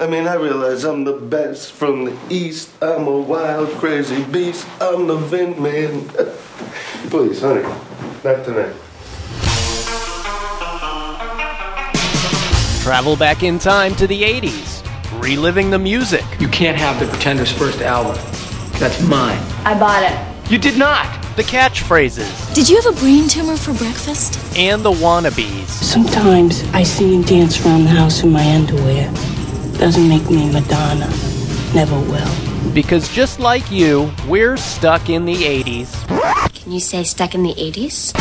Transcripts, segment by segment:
I mean, I realize I'm the best from the east. I'm a wild, crazy beast. I'm the Vin Man. Please, honey, not tonight. Travel back in time to the 80s, reliving the music. You can't have the Pretenders' first album. That's mine. I bought it. You did not! The catchphrases Did you have a brain tumor for breakfast? and the wannabes. Sometimes I sing and dance around the house in my underwear. Doesn't make me Madonna. Never will. Because just like you, we're stuck in the 80s. Can you say stuck in the 80s?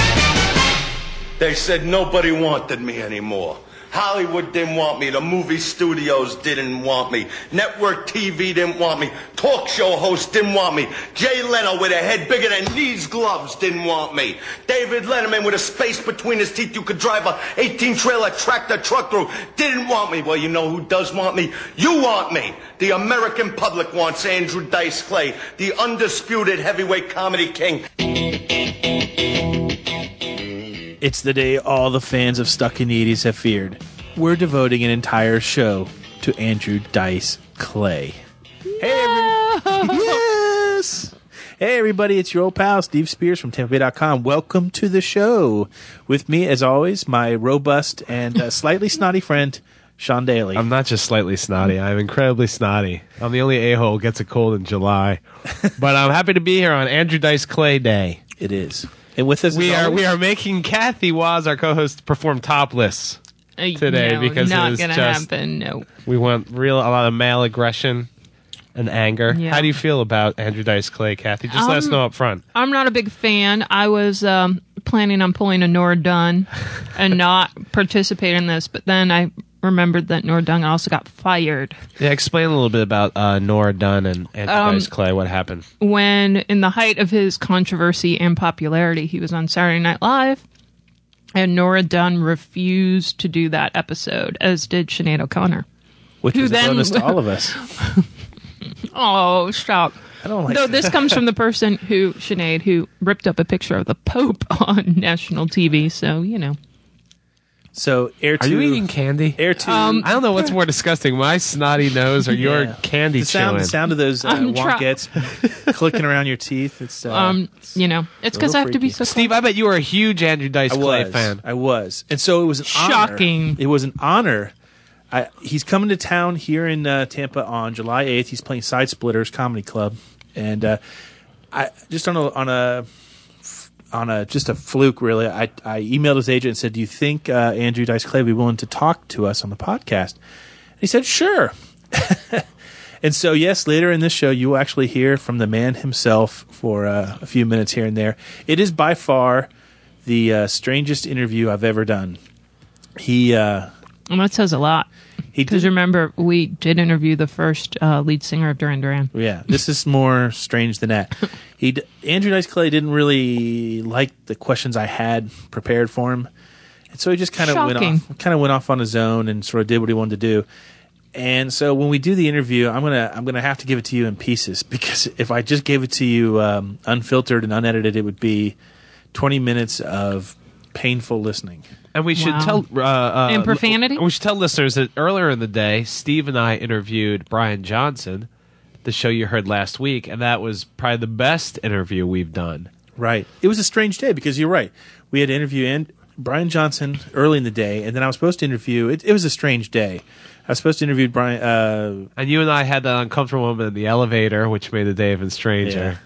They said nobody wanted me anymore. Hollywood didn't want me. The movie studios didn't want me. Network TV didn't want me. Talk show hosts didn't want me. Jay Leno with a head bigger than these gloves didn't want me. David Letterman with a space between his teeth you could drive a 18 trailer tractor truck through didn't want me. Well, you know who does want me? You want me. The American public wants Andrew Dice Clay, the undisputed heavyweight comedy king. It's the day all the fans of Stuck in the 80s have feared. We're devoting an entire show to Andrew Dice Clay. Hey, everybody. yes. Hey, everybody. It's your old pal, Steve Spears from TampaBay.com. Welcome to the show. With me, as always, my robust and uh, slightly snotty friend, Sean Daly. I'm not just slightly snotty. I'm incredibly snotty. I'm the only a hole gets a cold in July, but I'm happy to be here on Andrew Dice Clay Day. it is. And with us, We are always- we are making Kathy Waz, our co-host, perform topless today no, because not it gonna just happen. No. we want real a lot of male aggression and anger. Yeah. How do you feel about Andrew Dice Clay, Kathy? Just let us Um, know up front. I'm not a big fan. I was um, planning on pulling a Nora Dunn and not participate in this, but then I remembered that Nora Dunn also got fired Yeah, explain a little bit about uh, Nora Dunn and Andrew Um, Dice Clay. What happened? when, in the height of his controversy and popularity, he was on Saturday Night Live, and Nora Dunn refused to do that episode, as did Sinead O'Connor. which who was a then- bonus to all of us. Oh, stop. I don't like No, this comes from the person who, Sinead, who ripped up a picture of the Pope on national TV. So, you know. So, Air 2. Are you eating candy? Air 2. Um, I don't know what's more disgusting, my snotty nose or your Yeah. candy the sound, the sound of those uh, I'm try- clicking around your teeth. It's uh, Um, you know, it's because I have to be so Steve, I bet you were a huge Andrew Dice I Clay was. fan. I was, and so it was an Shocking. Honor. It was an honor. I, he's coming to town here in uh, Tampa on July eighth. He's playing Side Splitters Comedy Club, and uh, I just on a on a on a just a fluke really. I I emailed his agent and said, "Do you think uh, Andrew Dice Clay would be willing to talk to us on the podcast?" And he said, "Sure." And so, yes, later in this show, you will actually hear from the man himself for uh, a few minutes here and there. It is by far the uh, strangest interview I've ever done. He uh, And that says a lot. Because remember, we did interview the first uh, lead singer of Duran Duran. yeah. This is more strange than that. He d- Andrew Dice Clay didn't really like the questions I had prepared for him, and so he just kind of went off, kind of went off on his own and sort of did what he wanted to do. And so when we do the interview, I'm gonna I'm gonna have to give it to you in pieces because if I just gave it to you um, unfiltered and unedited, it would be 20 minutes of painful listening. And we should Wow. tell uh, uh, And profanity? We should tell listeners that earlier in the day, Steve and I interviewed Brian Johnson, the show you heard last week, and that was probably the best interview we've done. Right. It was a strange day because you're right. We had to interview and Brian Johnson early in the day, and then I was supposed to interview. It, it was a strange day. I was supposed to interview Brian. Uh, And you and I had that uncomfortable moment in the elevator, which made the day even stranger.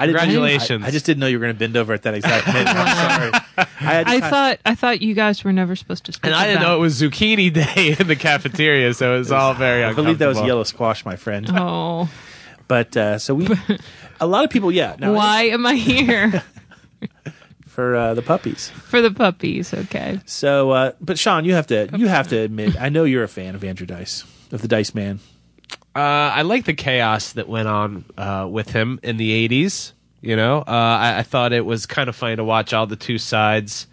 I didn't, Congratulations. I, I just didn't know you were going to bend over at that exact minute. I'm sorry. I, had to I kind- thought I thought you guys were never supposed to speak. And I didn't about- know it was zucchini day in the cafeteria, so it was all very I uncomfortable. believe that was yellow squash, my friend. Oh, But uh, so we, a lot of people, yeah. Now, why am I here for uh, the puppies? for the puppies? Okay. So, uh, but Sean, you have to you have to admit, I know you're a fan of Andrew Dice, of the Dice Man. Uh, I like the chaos that went on uh, with him in the '80s. You know, uh, I, I thought it was kind of funny to watch all the two sides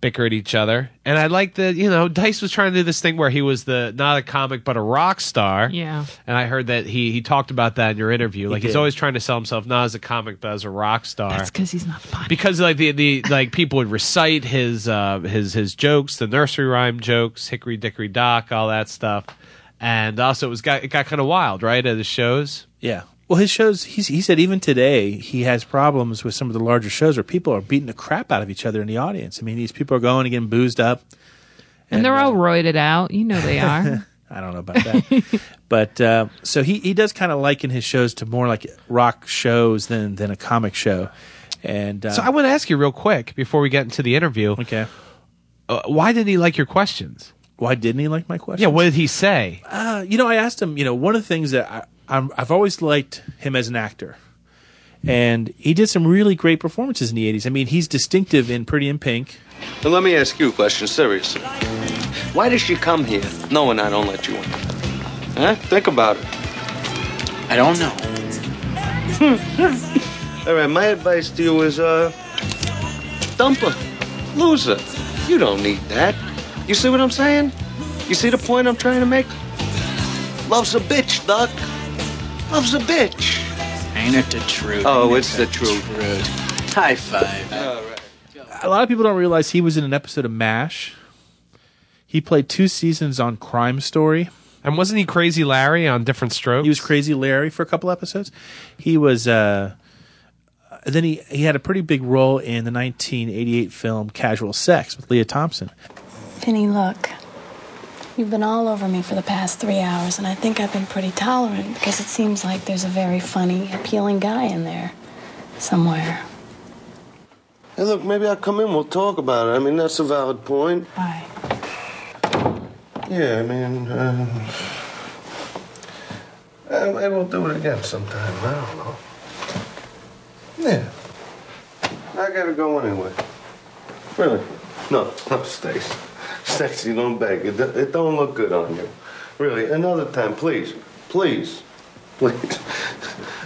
bicker at each other, and I like that. You know, Dice was trying to do this thing where he was the not a comic but a rock star. Yeah. and I heard that he he talked about that in your interview. Like he's always trying to sell himself not as a comic but as a rock star. That's because he's not funny. because like the, the like people would recite his uh his his jokes, the nursery rhyme jokes, Hickory Dickory Dock, all that stuff. and also it was got it got kind of wild, right? At the shows. Yeah. Well, his shows, he's, he said even today he has problems with some of the larger shows where people are beating the crap out of each other in the audience. I mean, these people are going and getting boozed up. And, they're uh, all roided out. You know they are. I don't know about that. but uh, so he, he does kind of liken his shows to more like rock shows than, than a comic show. And uh, So I want to ask you real quick before we get into the interview. okay. Uh, why didn't he like your questions? Why didn't he like my question? Yeah, what did he say? Uh, you know, I asked him. You know, one of the things that I, I'm, I've always liked him as an actor, and he did some really great performances in the '80s. I mean, he's distinctive in Pretty in Pink. Now let me ask you a question, seriously. Why does she come here knowing I don't let you in? Huh? Think about it. I don't know. All right, my advice to you is, uh, dump her. Lose her. You don't need that. You see what I'm saying? You see the point I'm trying to make? Love's a bitch, Doc. Love's a bitch. Ain't it the truth? Oh, Ain't it's the truth. High five. All right. A lot of people don't realize he was in an episode of MASH. He played two seasons on Crime Story. And wasn't he Crazy Larry on Diff'rent Strokes? He was Crazy Larry for a couple episodes. He was. Uh, then he he had a pretty big role in the 1988 film Casual Sex with Lea Thompson. Vinny, look. You've been all over me for the past three hours, and I think I've been pretty tolerant because it seems like there's a very funny, appealing guy in there somewhere. Hey, look, maybe I'll come in. We'll talk about it. I mean, that's a valid point. Why? Yeah, I mean, um, uh, maybe we'll do it again sometime. I don't know. Yeah. I gotta go anyway. Really? No, no, Stacy. Stacy, don't beg. It, it don't look good on you. Really, another time, please. Please. Please.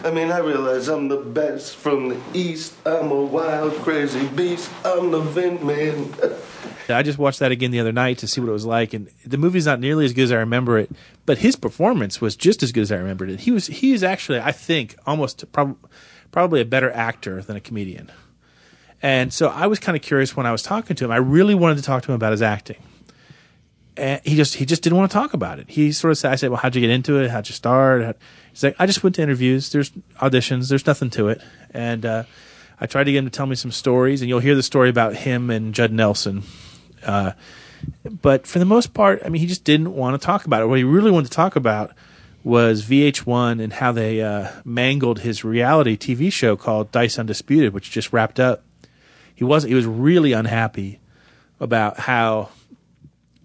I mean, I realize I'm the best from the East. I'm a wild, crazy beast. I'm the Vin Man. I just watched that again the other night to see what it was like, and the movie's not nearly as good as I remember it, but his performance was just as good as I remembered it. He was he is actually, I think, almost prob- probably a better actor than a comedian. And so I was kind of curious when I was talking to him. I really wanted to talk to him about his acting. And he just he just didn't want to talk about it. He sort of said, "I said, well, how'd you get into it? How'd you start?" How-" He's like, "I just went to interviews. There's auditions. There's nothing to it." And uh, I tried to get him to tell me some stories, and you'll hear the story about him and Judd Nelson. Uh, but for the most part, I mean, he just didn't want to talk about it. What he really wanted to talk about was VH1 and how they uh, mangled his reality TV show called Dice Undisputed, which just wrapped up. He wasn't. He was really unhappy about how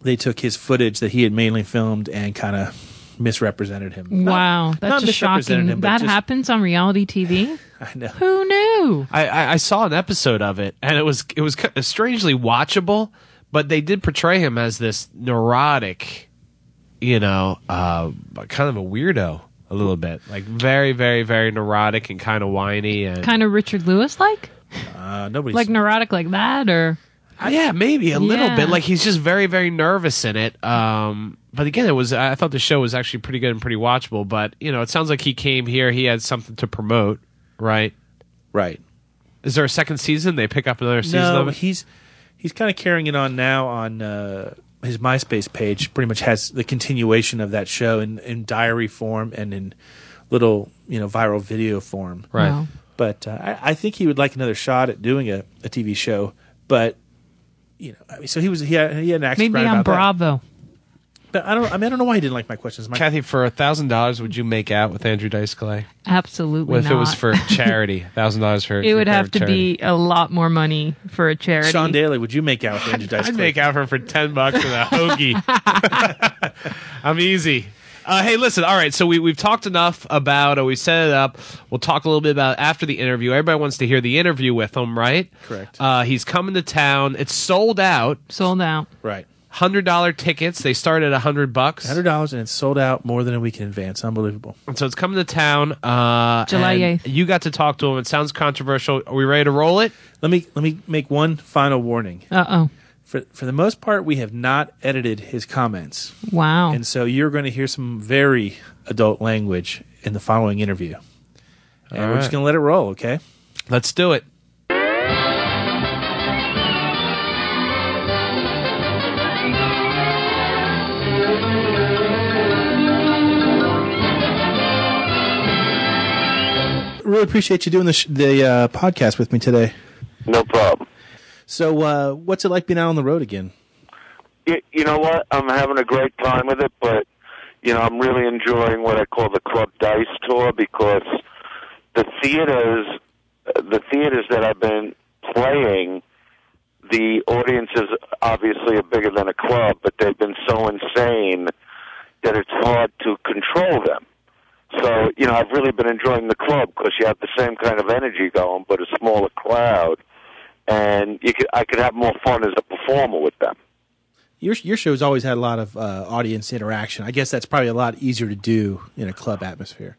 they took his footage that he had mainly filmed and kind of misrepresented him. Wow, not that's just shocking. him, that just- happens on reality TV. I know. Who knew? I, I, I saw an episode of it, and it was it was strangely watchable, but they did portray him as this neurotic, you know, uh, kind of a weirdo a little bit, like very, very, very neurotic and kind of whiny and Kind of Richard Lewis like, Uh, nobody's like neurotic like that, or yeah, maybe a little Yeah. bit. Like he's just very, very nervous in it. Um, but again, it was I thought the show was actually pretty good and pretty watchable. But you know, it sounds like he came here, he had something to promote, right? right. Is there a second season? They pick up another season No, of but it. he's he's kind of carrying it on now on uh, his MySpace page. Pretty much has the continuation of that show in, in diary form and in little you know viral video form. Right. Wow. But uh, I, I think he would like another shot at doing a, a TV show. But you know, I mean, so he was he had, he had an axe maybe grind on about that. Bravo. But I don't. I mean, I don't know why he didn't like my questions. My, Kathy, for a thousand dollars, would you make out with Andrew Dice Clay? Absolutely What if not. it was for charity? Thousand dollars for It would for have to charity. be a lot more money for a charity. Sean Daly, would you make out with Andrew Dice I'd Clay? make out for him for ten bucks with a hoagie. I'm easy. Uh, hey, listen. All right, so we we've talked enough about. Uh, we set it up. We'll talk a little bit about after the interview. Everybody wants to hear the interview with him, right? Correct. Uh, he's coming to town. It's sold out. Sold out. Right. Hundred dollar tickets. They start at a hundred bucks. Hundred dollars and it's sold out more than a week in advance. Unbelievable. And so it's coming to town. Uh, July and 8th. You got to talk to him. It sounds controversial. Are we ready to roll it? Let me let me make one final warning. Uh oh for for the most part, we have not edited his comments. Wow! And so you're going to hear some very adult language in the following interview, and All we're right. just going to let it roll. Okay, let's do it. Really appreciate you doing the, sh- the uh, podcast with me today. No problem. So, uh, what's it like being out on the road again? You, you know what? I'm having a great time with it, but you know, I'm really enjoying what I call the Club Dice tour because the theaters, the theaters that I've been playing, the audiences obviously are bigger than a club, but they've been so insane that it's hard to control them. So, you know, I've really been enjoying the club because you have the same kind of energy going, but a smaller crowd, and you could I could have more fun as a performer with them. Your your show's always had a lot of uh, audience interaction. I guess that's probably a lot easier to do in a club atmosphere.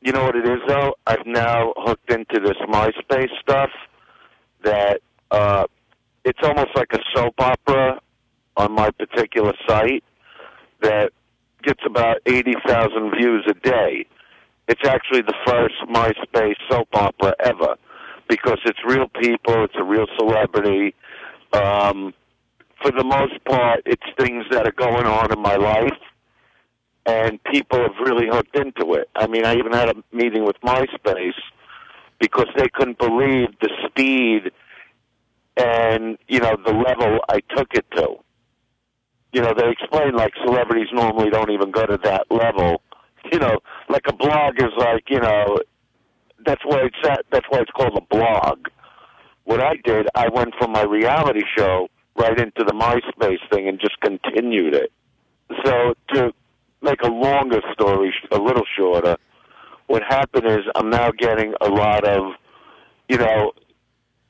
You know what it is though? I've now hooked into this MySpace stuff that uh it's almost like a soap opera on my particular site that gets about 80,000 views a day. It's actually the first MySpace soap opera ever because it's real people, it's a real celebrity. Um for the most part, it's things that are going on in my life and people have really hooked into it. I mean, I even had a meeting with MySpace because they couldn't believe the speed and you know the level I took it to. You know, they explain like celebrities normally don't even go to that level. You know, like a blog is like you know that's why it's at, that's why it's called a blog. What I did, I went from my reality show right into the MySpace thing and just continued it. So to make a longer story a little shorter, what happened is I'm now getting a lot of, you know,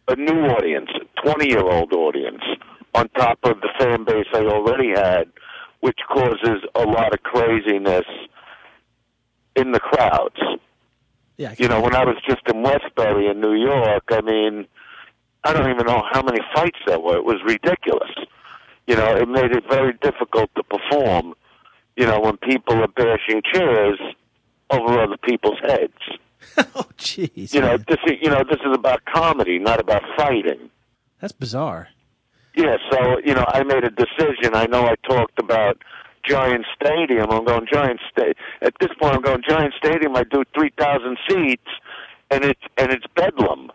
a new audience, 20 year old audience, on top of the fan base I already had, which causes a lot of craziness in the crowds. Yeah, You know, when I was just in Westbury in New York, I mean, I don't even know how many fights there were. It was ridiculous. You know, it made it very difficult to perform, you know, when people are bashing chairs over other people's heads. oh, jeez. You know, this is, you know, this is about comedy, not about fighting. That's bizarre. Yeah, so, you know, I made a decision. I know I talked about Giant Stadium. I'm going Giant Stadium. At this point, I'm going Giant Stadium. I do 3,000 seats, and it's, and it's bedlam.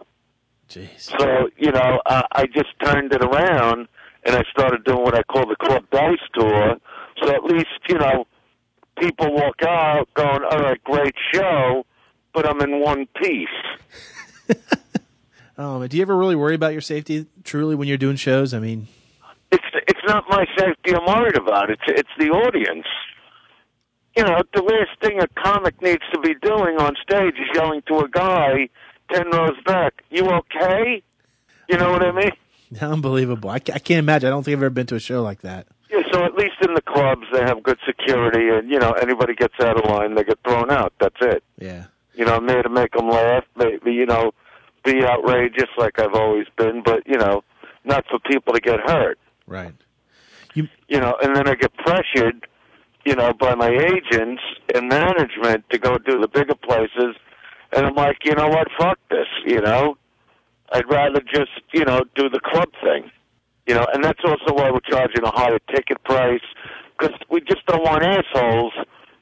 Jeez. So, you know, uh, I just turned it around and I started doing what I call the Club Dice Tour. So at least, you know, people walk out going, all right, great show, but I'm in one piece. Oh, do you ever really worry about your safety truly when you're doing shows? I mean, It's it's not my safety I'm worried about. It's it's the audience. You know, the last thing a comic needs to be doing on stage is yelling to a guy ten rows back, "You okay?" You know what I mean? unbelievable. I, I can't imagine. I don't think I've ever been to a show like that. Yeah, so at least in the clubs they have good security, and you know anybody gets out of line, they get thrown out. That's it. Yeah. You know, I'm there to make them laugh, maybe you know, be outrageous like I've always been, but you know, not for people to get hurt. Right. You know, and then I get pressured, you know, by my agents and management to go do the bigger places, and I'm like, you know what, fuck this, you know. I'd rather just, you know, do the club thing. You know, and that's also why we're charging a higher ticket price because we just don't want assholes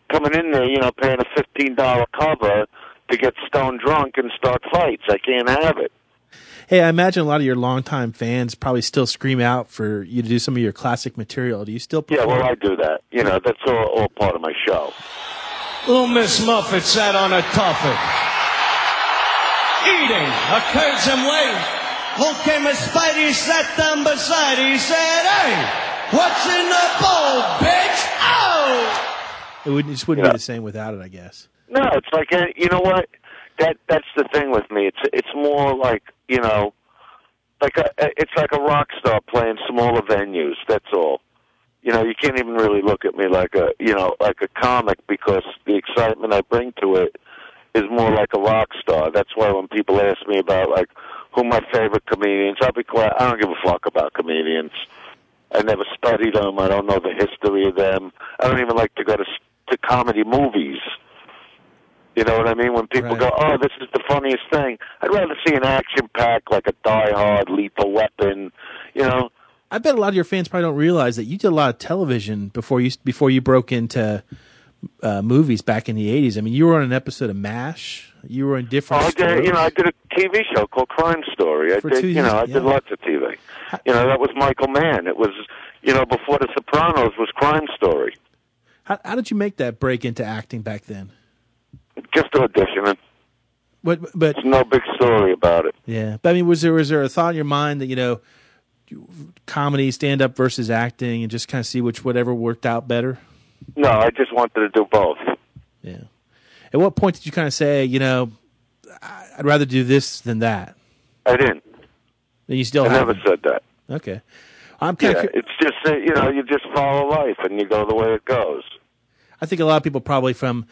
coming in there, you know, paying a fifteen dollar cover to get stone drunk and start fights. I can't have it. Hey, I imagine a lot of your longtime fans probably still scream out for you to do some of your classic material. Do you still Yeah, well, I do that. You know, that's all, all part of my show. Little Miss Muffet sat on a tuffet, eating a curds and whey. Who came a Spidey, sat down beside, he said, hey, what's in the bowl, bitch? Oh! It, would, it just wouldn't Yeah. be the same without it, I guess. No, it's like uh, you know what? That that's the thing with me. It's it's more like you know, like a, it's like a rock star playing smaller venues. That's all. You know, you can't even really look at me like a you know like a comic because the excitement I bring to it is more like a rock star. That's why when people ask me about like who my favorite comedians, I'll be quiet. I don't give a fuck about comedians. I never studied them. I don't know the history of them. I don't even like to go to to comedy movies. You know what I mean? When people go, "Oh, this is the funniest thing," I'd rather see an action pack like a Die Hard, Lethal Weapon. You know, I bet a lot of your fans probably don't realize that you did a lot of television before you before you broke into uh, movies back in the '80s. I mean, you were on an episode of MASH. You were in different. Oh, I did. You know, I did a TV show called Crime Story. I For did. two You know, I years, did lots of TV. You know, that was Michael Mann. It was, you know, before The Sopranos was Crime Story. How, how did you make that break into acting back then? Just auditioning. But but There's no big story about it. yeah, but I mean, was there was there a thought in your mind that you know, comedy, stand up versus acting, and just kind of see which whatever worked out better? No, I just wanted to do both. Yeah. At what point did you kind of say, you know, I'd rather do this than that? I didn't. And you still I never haven't. said that. Okay. I'm kind Yeah, of. it's just you know, you just follow life and you go the way it goes. I think a lot of people probably from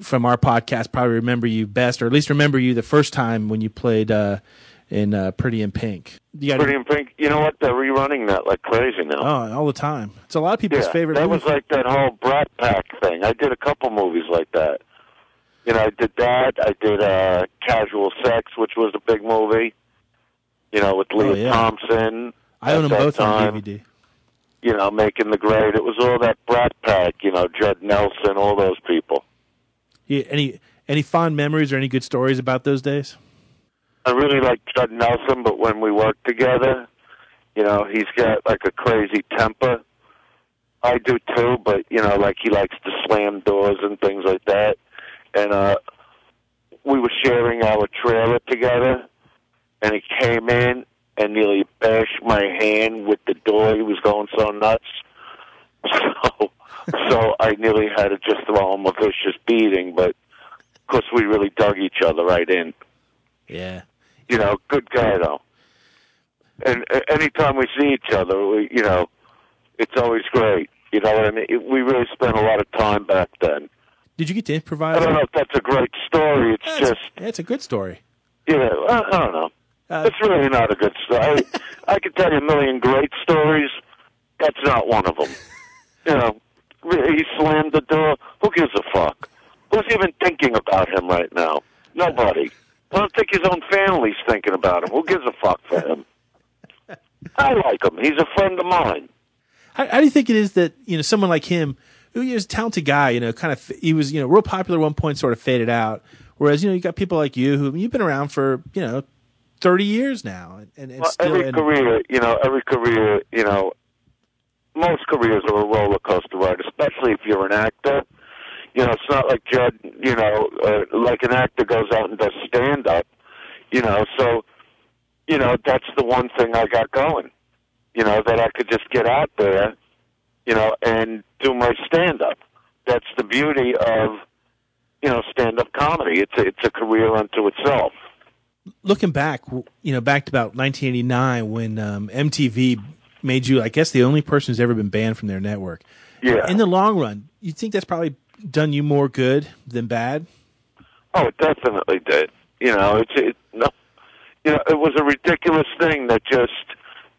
from our podcast probably remember you best, or at least remember you the first time when you played uh, in uh, Pretty in Pink. You got Pretty in Pink. You know what? They're rerunning that like crazy now. oh, all the time. It's a lot of people's yeah, favorite. That movie. was like that whole Brat Pack thing. I did a couple movies like that. You know, I did that. I did uh, Casual Sex, which was a big movie. You know, with Leah Oh, yeah. Thompson. I own them both time. on DVD. You know, making the grade. It was all that Brat Pack. You know, Judd Nelson, all those people. Any any fond memories or any good stories about those days? I really like Judd Nelson, but when we work together, you know, he's got like a crazy temper. I do too, but you know, like he likes to slam doors and things like that. And uh we were sharing our trailer together and he came in and nearly bashed my hand with the door. He was going so nuts. So so I nearly had to just throw him a vicious beating, but of course we really dug each other right in Yeah. you know, good guy though. And uh, anytime we see each other, we, you know, it's always great. You know what I mean? It, we really spent a lot of time back then. Did you get to improvise? I don't know if that's a great story. It's just, Yeah, it's a good story. you know, I, I don't know. Uh, it's really not a good story. I, I could tell you a million great stories. That's not one of them. You know, he slammed the door. Who gives a fuck? Who's even thinking about him right now? Nobody. I don't think his own family's thinking about him. Who gives a fuck for him? I like him. He's a friend of mine. How, how do you think it is that you know someone like him, who is a talented guy, you know, kind of he was you know real popular at one point, sort of faded out. Whereas you know you got people like you who you've been around for you know thirty years now, and, and, and Well, still every and- career, you know, every career, you know, most careers are a roller coaster ride, especially if you're an actor. You know, it's not like Judd, you know, uh, like an actor goes out and does stand up, you know, so, you know, that's the one thing I got going, you know, that I could just get out there, you know, and do my stand up. That's the beauty of, you know, stand up comedy. It's a, it's a career unto itself. looking back, you know, back to about 1989 when um, MTV made you, I guess, the only person who's ever been banned from their network. Yeah. In the long run, you think that's probably done you more good than bad? Oh, it definitely did. You know, it's it no, you know, it was a ridiculous thing that just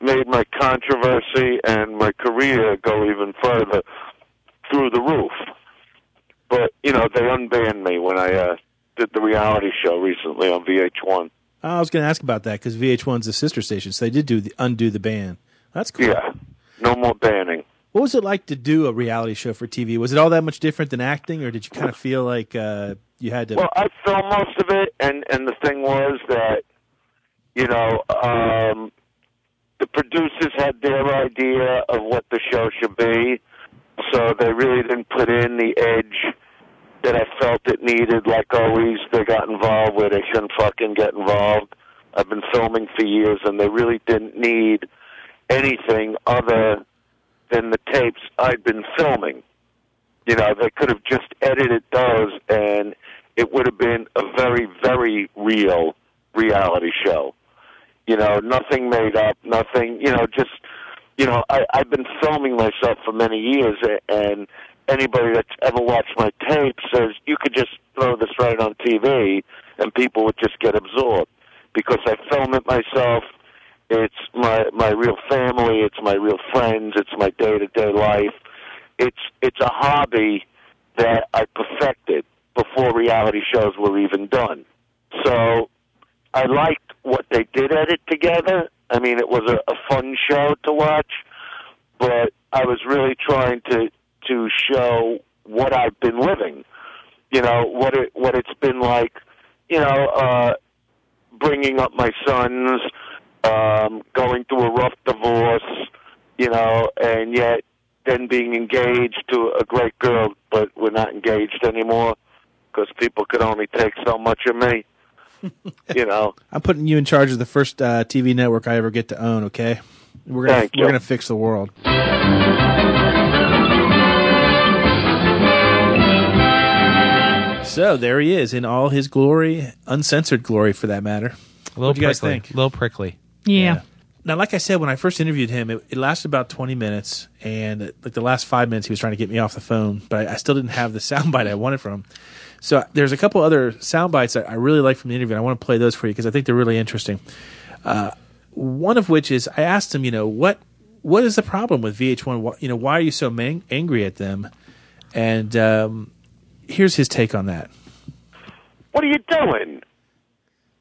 made my controversy and my career go even further through the roof. But you know, they unbanned me when I uh, did the reality show recently on VH1. I was going to ask about that because VH1's a sister station, so they did do the, undo the ban. That's cool. Yeah, no more banning. What was it like to do a reality show for TV? Was it all that much different than acting, or did you kind of feel like uh, you had to? Well, I filmed most of it, and and the thing was that, you know, um, the producers had their idea of what the show should be, so they really didn't put in the edge that I felt it needed. Like always, they got involved where they shouldn't fucking get involved. I've been filming for years, and they really didn't need anything other than the tapes I'd been filming. You know, they could have just edited those and it would have been a very, very real reality show. You know, nothing made up, nothing, you know, just, you know, I, I've been filming myself for many years and anybody that's ever watched my tape says you could just throw this right on TV and people would just get absorbed because I film it myself. It's my my real family. It's my real friends. It's my day to day life. It's it's a hobby that I perfected before reality shows were even done. So I liked what they did at it together. I mean, it was a, a fun show to watch, but I was really trying to to show what I've been living. You know what it what it's been like you know, uh, bringing up my sons, um, going through a rough divorce, you know, and yet then being engaged to a great girl, but we're not engaged anymore because people could only take so much of me. you know, I'm putting you in charge of the first uh, TV network I ever get to own. Okay, we're gonna Thank we're you. gonna fix the world. So there he is in all his glory, uncensored glory, for that matter. A little What do you guys think? A little prickly. Yeah. Now, like I said, when I first interviewed him, it, it lasted about 20 minutes, and uh, like the last five minutes, he was trying to get me off the phone, but I, I still didn't have the soundbite I wanted from him. So there's a couple other sound bites that I really like from the interview, and I want to play those for you because I think they're really interesting. Uh, one of which is I asked him, you know, what what is the problem with VH1? Why, you know, why are you so man- angry at them? And um, here's his take on that. what are you doing?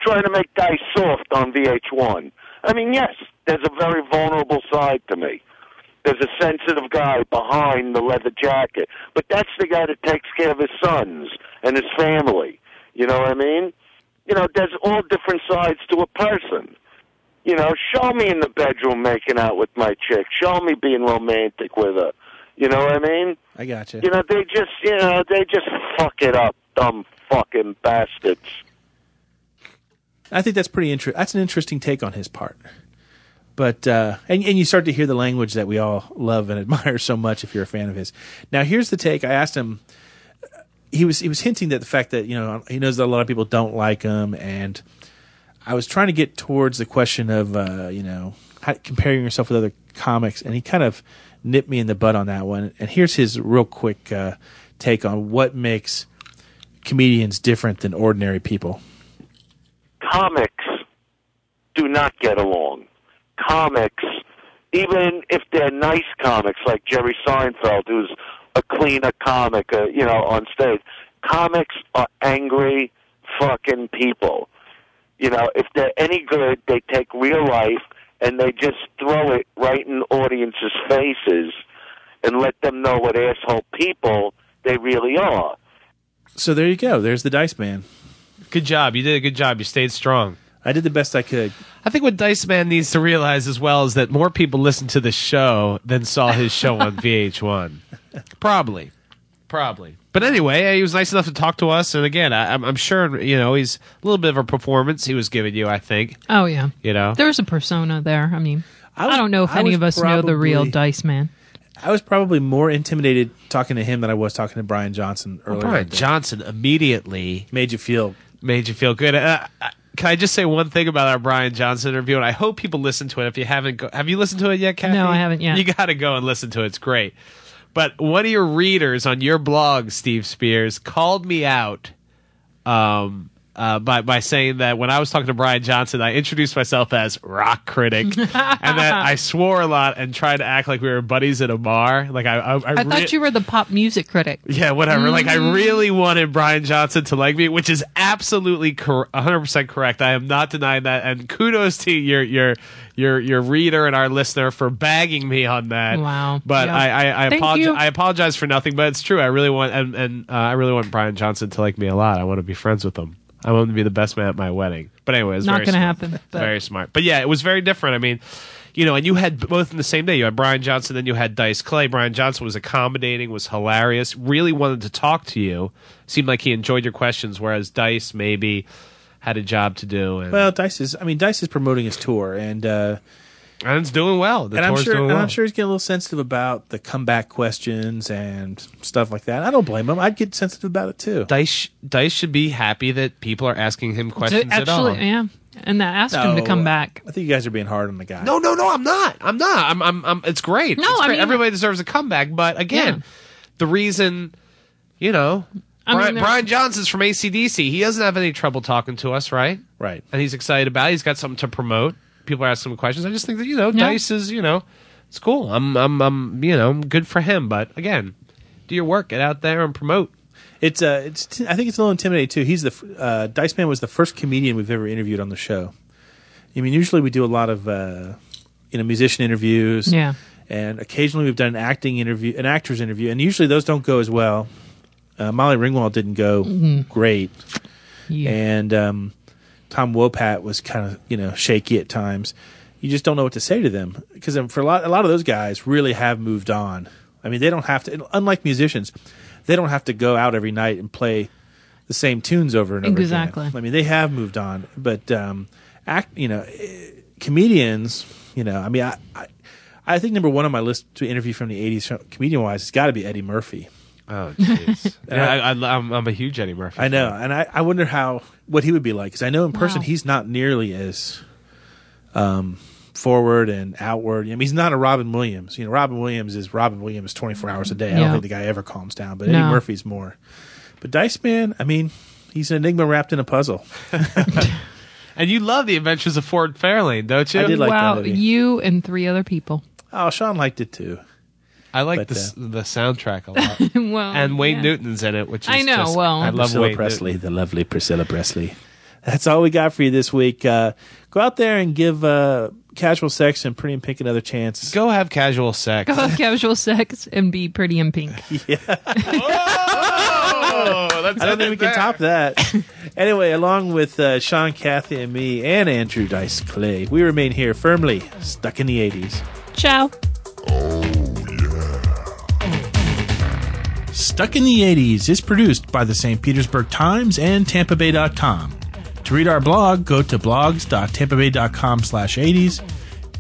Trying to make guys soft on VH1. I mean, yes, there's a very vulnerable side to me. There's a sensitive guy behind the leather jacket, but that's the guy that takes care of his sons and his family. You know what I mean? You know, there's all different sides to a person. You know, show me in the bedroom making out with my chick. Show me being romantic with her. You know what I mean? I got you. You know, they just, you know, they just fuck it up, dumb fucking bastards. I think that's pretty interesting. That's an interesting take on his part. But uh, and and you start to hear the language that we all love and admire so much if you're a fan of his. Now here's the take. I asked him. He was he was hinting that the fact that you know he knows that a lot of people don't like him, and I was trying to get towards the question of uh, you know how, comparing yourself with other comics, and he kind of nipped me in the butt on that one. And here's his real quick uh, take on what makes comedians different than ordinary people. Comics do not get along. Comics, even if they're nice comics like Jerry Seinfeld, who's a cleaner comic, uh, you know, on stage, comics are angry fucking people. You know, if they're any good, they take real life and they just throw it right in audiences' faces and let them know what asshole people they really are. So there you go. There's the Dice Man. Good job. You did a good job. You stayed strong. I did the best I could. I think what Dice Man needs to realize as well is that more people listened to the show than saw his show on VH1. Probably. Probably. But anyway, he was nice enough to talk to us. And again, I, I'm, I'm sure, you know, he's a little bit of a performance he was giving you, I think. Oh yeah. You know? There's a persona there. I mean, I, was- don't know if I any of us know the real Dice Man. I was probably more intimidated talking to him than I was talking to Brian Johnson earlier. Brian in the day. Johnson immediately made you feel made you feel good. Uh, uh, can I just say one thing about our Brian Johnson interview? And I hope people listen to it. If you haven't, go- have you listened to it yet, Kathy? No, I haven't yet. You got to go and listen to it. It's great. But one of your readers on your blog, Steve Spears, called me out um, uh, by by saying that when I was talking to Brian Johnson, I introduced myself as rock critic, and that I swore a lot and tried to act like we were buddies at a bar. Like I, I, I, I re- thought you were the pop music critic. yeah, whatever. Like I Mhm. really wanted Brian Johnson to like me, which is absolutely cor- 100% correct. I am not denying that. And kudos to your your your your reader and our listener for bagging me on that. Wow. But Yeah. I I, I, apologize. I apologize for nothing, but it's true. I really want and and uh, I really want Brian Johnson to like me a lot. I want to be friends with him. I want him to be the best man at my wedding. But anyway, it's Not gonna happen, but- Very smart. But yeah, it was very different. I mean, you know, and you had both in the same day. You had Brian Johnson, then you had Dice Clay. Brian Johnson was accommodating, was hilarious, really wanted to talk to you. Seemed like he enjoyed your questions, whereas Dice maybe had a job to do. And, well. Dice is. I mean, Dice is promoting his tour, and uh, and it's doing well. The and I'm sure. doing And well. I'm sure he's getting a little sensitive about the comeback questions and stuff like that. I don't blame him. I'd get sensitive about it too. Dice Dice should be happy that people are asking him questions To at all. actually, yeah. And that asked him to come back. I think you guys are being hard on the guy. No, no, no, I'm not. I'm not. I'm, I'm, I'm it's great. No, It's I great. mean- everybody deserves a comeback. But again, Yeah. the reason, you know, I Brian, there's- Brian Johnson's from AC/DC. He doesn't have any trouble talking to us, right? Right. And he's excited about it. He's got something to promote. People are asking him questions. I just think that, you know, Yeah. Dice is, you know, it's cool. I'm, I'm, I'm, you know, good for him. But again, do your work. Get out there and promote. It's uh, it's. T- I think it's a little intimidating too. He's the f- uh, Dice Man was the first comedian we've ever interviewed on the show. I mean, usually we do a lot of uh, you know musician interviews, Yeah. and occasionally we've done an acting interview, an actor's interview, and usually those don't go as well. Uh, Molly Ringwald didn't go Mhm. great, Yeah. and um, Tom Wopat was kind of you know shaky at times. You just don't know what to say to them because for a lot, a lot of those guys really have moved on. I mean, they don't have to. Unlike musicians, they don't have to go out every night and play the same tunes over and over Exactly. again. I mean, they have moved on, but um, act, you know, eh, comedians, you know, I mean, I, I, I think number one on my list to interview from the '80s, comedian wise, has got to be Eddie Murphy. Oh, jeez. yeah, I, I, I'm, I'm a huge Eddie Murphy. I know, and I, I wonder how what he would be like because I know in person Wow. he's not nearly as um, forward and outward. I mean, he's not a Robin Williams. You know, Robin Williams is Robin Williams twenty four hours a day. I don't think the guy ever calms down, but No. Eddie Murphy's more. But Dice Man, I mean, he's an enigma wrapped in a puzzle. And you love the Adventures of Ford Fairlane, don't you? I did like wow, that movie. you and three other people. Oh, Sean liked it too. I like But, the s the soundtrack a lot, well, and Wayne yeah. Newton's in it, which is I know, just- well- I love Priscilla Wayne Presley, Newton. the lovely Priscilla Presley. That's all we got for you this week. Uh, go out there and give uh, Casual Sex and Pretty and Pink another chance. Go have casual sex. Go have casual sex and be pretty and pink. oh, that's I don't think we can top that. anyway, along with uh, Sean, Kathy, and me, and Andrew Dice Clay, we remain here firmly stuck in the 80s. Ciao. Stuck in the 80s is produced by the St. Petersburg Times and TampaBay.com. To read our blog, go to blogs.tampabay.com slash 80s.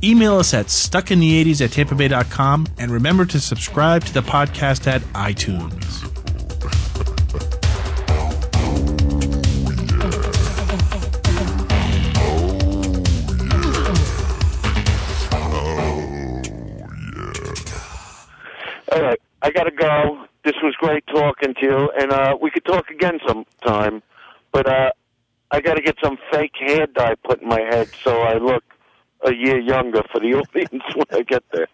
Email us at stuckinthe80s at tampabay.com and remember to subscribe to the podcast at iTunes. Talking to you, and uh, we could talk again sometime. But uh, I gotta get some fake hair dye put in my head so I look a year younger for the audience when I get there.